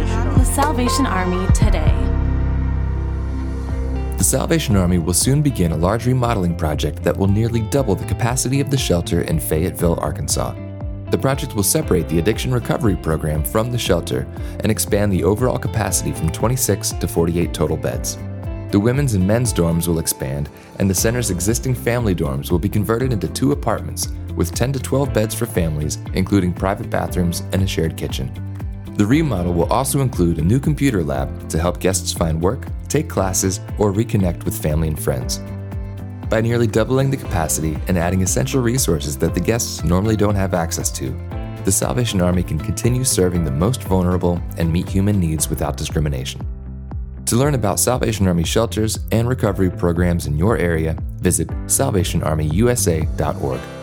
the Salvation Army today. The Salvation Army will soon begin a large remodeling project that will nearly double the capacity of the shelter in Fayetteville, Arkansas. The project will separate the addiction recovery program from the shelter and expand the overall capacity from 26 to 48 total beds. The women's and men's dorms will expand, and the center's existing family dorms will be converted into two apartments with 10 to 12 beds for families, including private bathrooms and a shared kitchen. The remodel will also include a new computer lab to help guests find work, take classes, or reconnect with family and friends. By nearly doubling the capacity and adding essential resources that the guests normally don't have access to, the Salvation Army can continue serving the most vulnerable and meet human needs without discrimination. To learn about Salvation Army shelters and recovery programs in your area, visit salvationarmyusa.org.